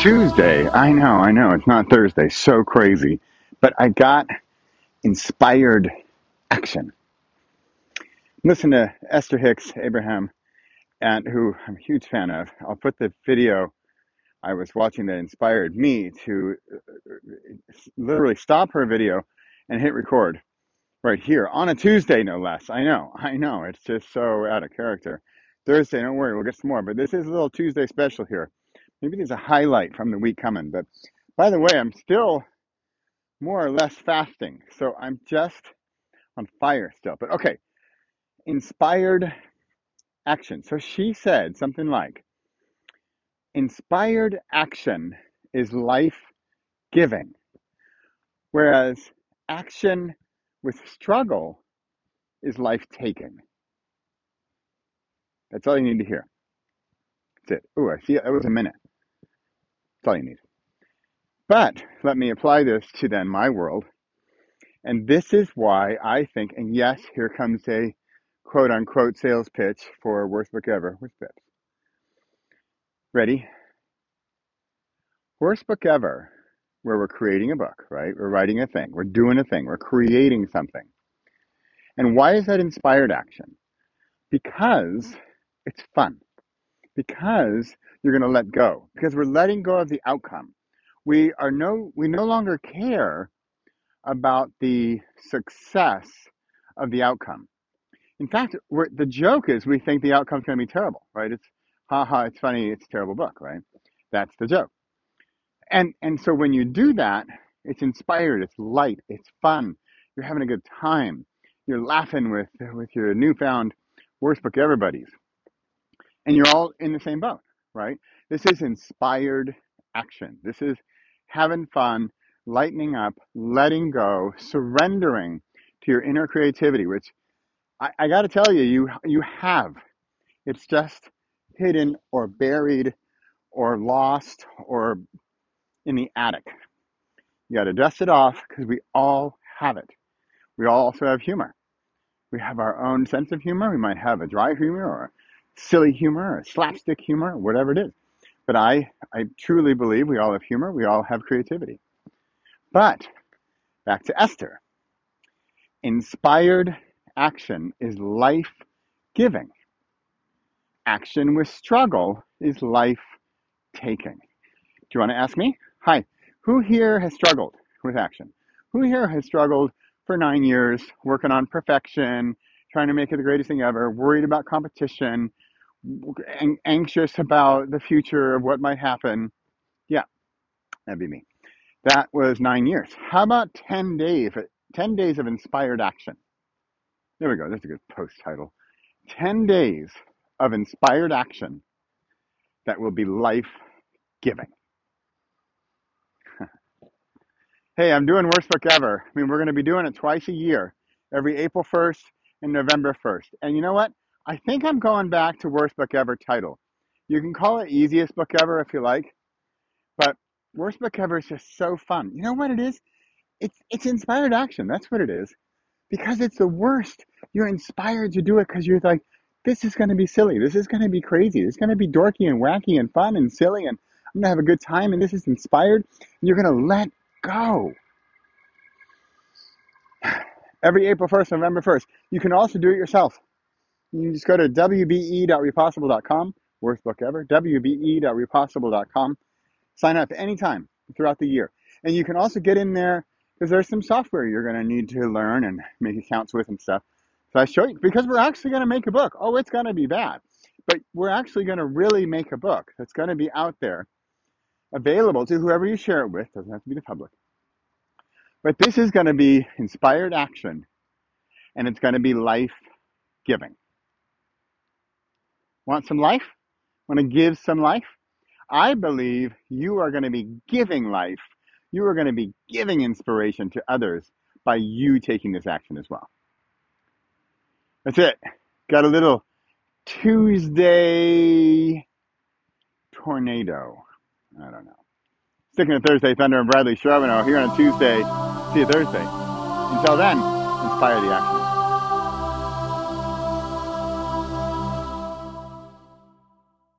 Tuesday. I know, I know. It's not Thursday. So crazy. But I got inspired action. Listen to Esther Hicks Abraham, and who I'm a huge fan of. I'll put the video I was watching that inspired me to uh, literally stop her video and hit record right here on a Tuesday, no less. I know, I know. It's just so out of character. Thursday, don't worry, we'll get some more. But this is a little Tuesday special here. Maybe there's a highlight from the week coming. But by the way, I'm still more or less fasting. So I'm just on fire still. But okay, inspired action. So she said something like, inspired action is life giving, whereas action with struggle is life taking. That's all you need to hear. That's it. Oh, I see that was a minute. That's all you need. But let me apply this to then my world. And this is why I think, and yes, here comes a quote unquote sales pitch for worst book ever with Pips. Ready? Worst book ever, where we're creating a book, right? We're writing a thing, we're doing a thing, we're creating something. And why is that inspired action? Because it's fun. Because you're going to let go. Because we're letting go of the outcome. We are no we no longer care about the success of the outcome. In fact, the joke is we think the outcome's going to be terrible, right? It's haha, it's funny, it's a terrible book, right? That's the joke. And and so when you do that, it's inspired, it's light, it's fun. You're having a good time. You're laughing with with your newfound worst book ever buddies, and you're all in the same boat, right? This is inspired action. This is having fun, lightening up, letting go, surrendering to your inner creativity, which I, I got to tell you, you you have. It's just hidden or buried or lost or in the attic. You got to dust it off because we all have it. We all also have humor. We have our own sense of humor. We might have a dry humor or silly humor or slapstick humor, whatever it is. But I, I truly believe we all have humor. We all have creativity. But back to Esther. Inspired action is life giving. Action with struggle is life taking. Do you want to ask me? Hi. Who here has struggled with action? Who here has struggled for nine years working on perfection, trying to make it the greatest thing ever, worried about competition, anxious about the future of what might happen? Yeah, that'd be me. That was nine years. How about 10 days, 10 days of inspired action? There we go. That's a good post title. 10 days of inspired action that will be life giving. hey, I'm doing Worst Book Ever. I mean, we're going to be doing it twice a year, every April 1st and November 1st. And you know what? I think I'm going back to Worst Book Ever title. You can call it Easiest Book Ever if you like, but Worst Book Ever is just so fun. You know what it is? It's, it's inspired action. That's what it is. Because it's the worst. You're inspired to do it because you're like, this is going to be silly. This is going to be crazy. It's going to be dorky and wacky and fun and silly. And I'm going to have a good time. And this is inspired. You're going to let go. Every April 1st, November 1st. You can also do it yourself. You just go to wbe.repossible.com, worst book ever, wbe.repossible.com. Sign up anytime throughout the year. And you can also get in there because there's some software you're going to need to learn and make accounts with and stuff. So I show you because we're actually going to make a book. Oh, it's going to be bad, but we're actually going to really make a book that's going to be out there, available to whoever you share it with. Doesn't have to be the public. But this is going to be inspired action, and it's going to be life giving. Want some life? Want to give some life? I believe you are going to be giving life. You are going to be giving inspiration to others by you taking this action as well. That's it. Got a little Tuesday tornado. I don't know. Sticking to Thursday Thunder and Bradley Charbonneau here on Tuesday. See you Thursday. Until then, inspire the action.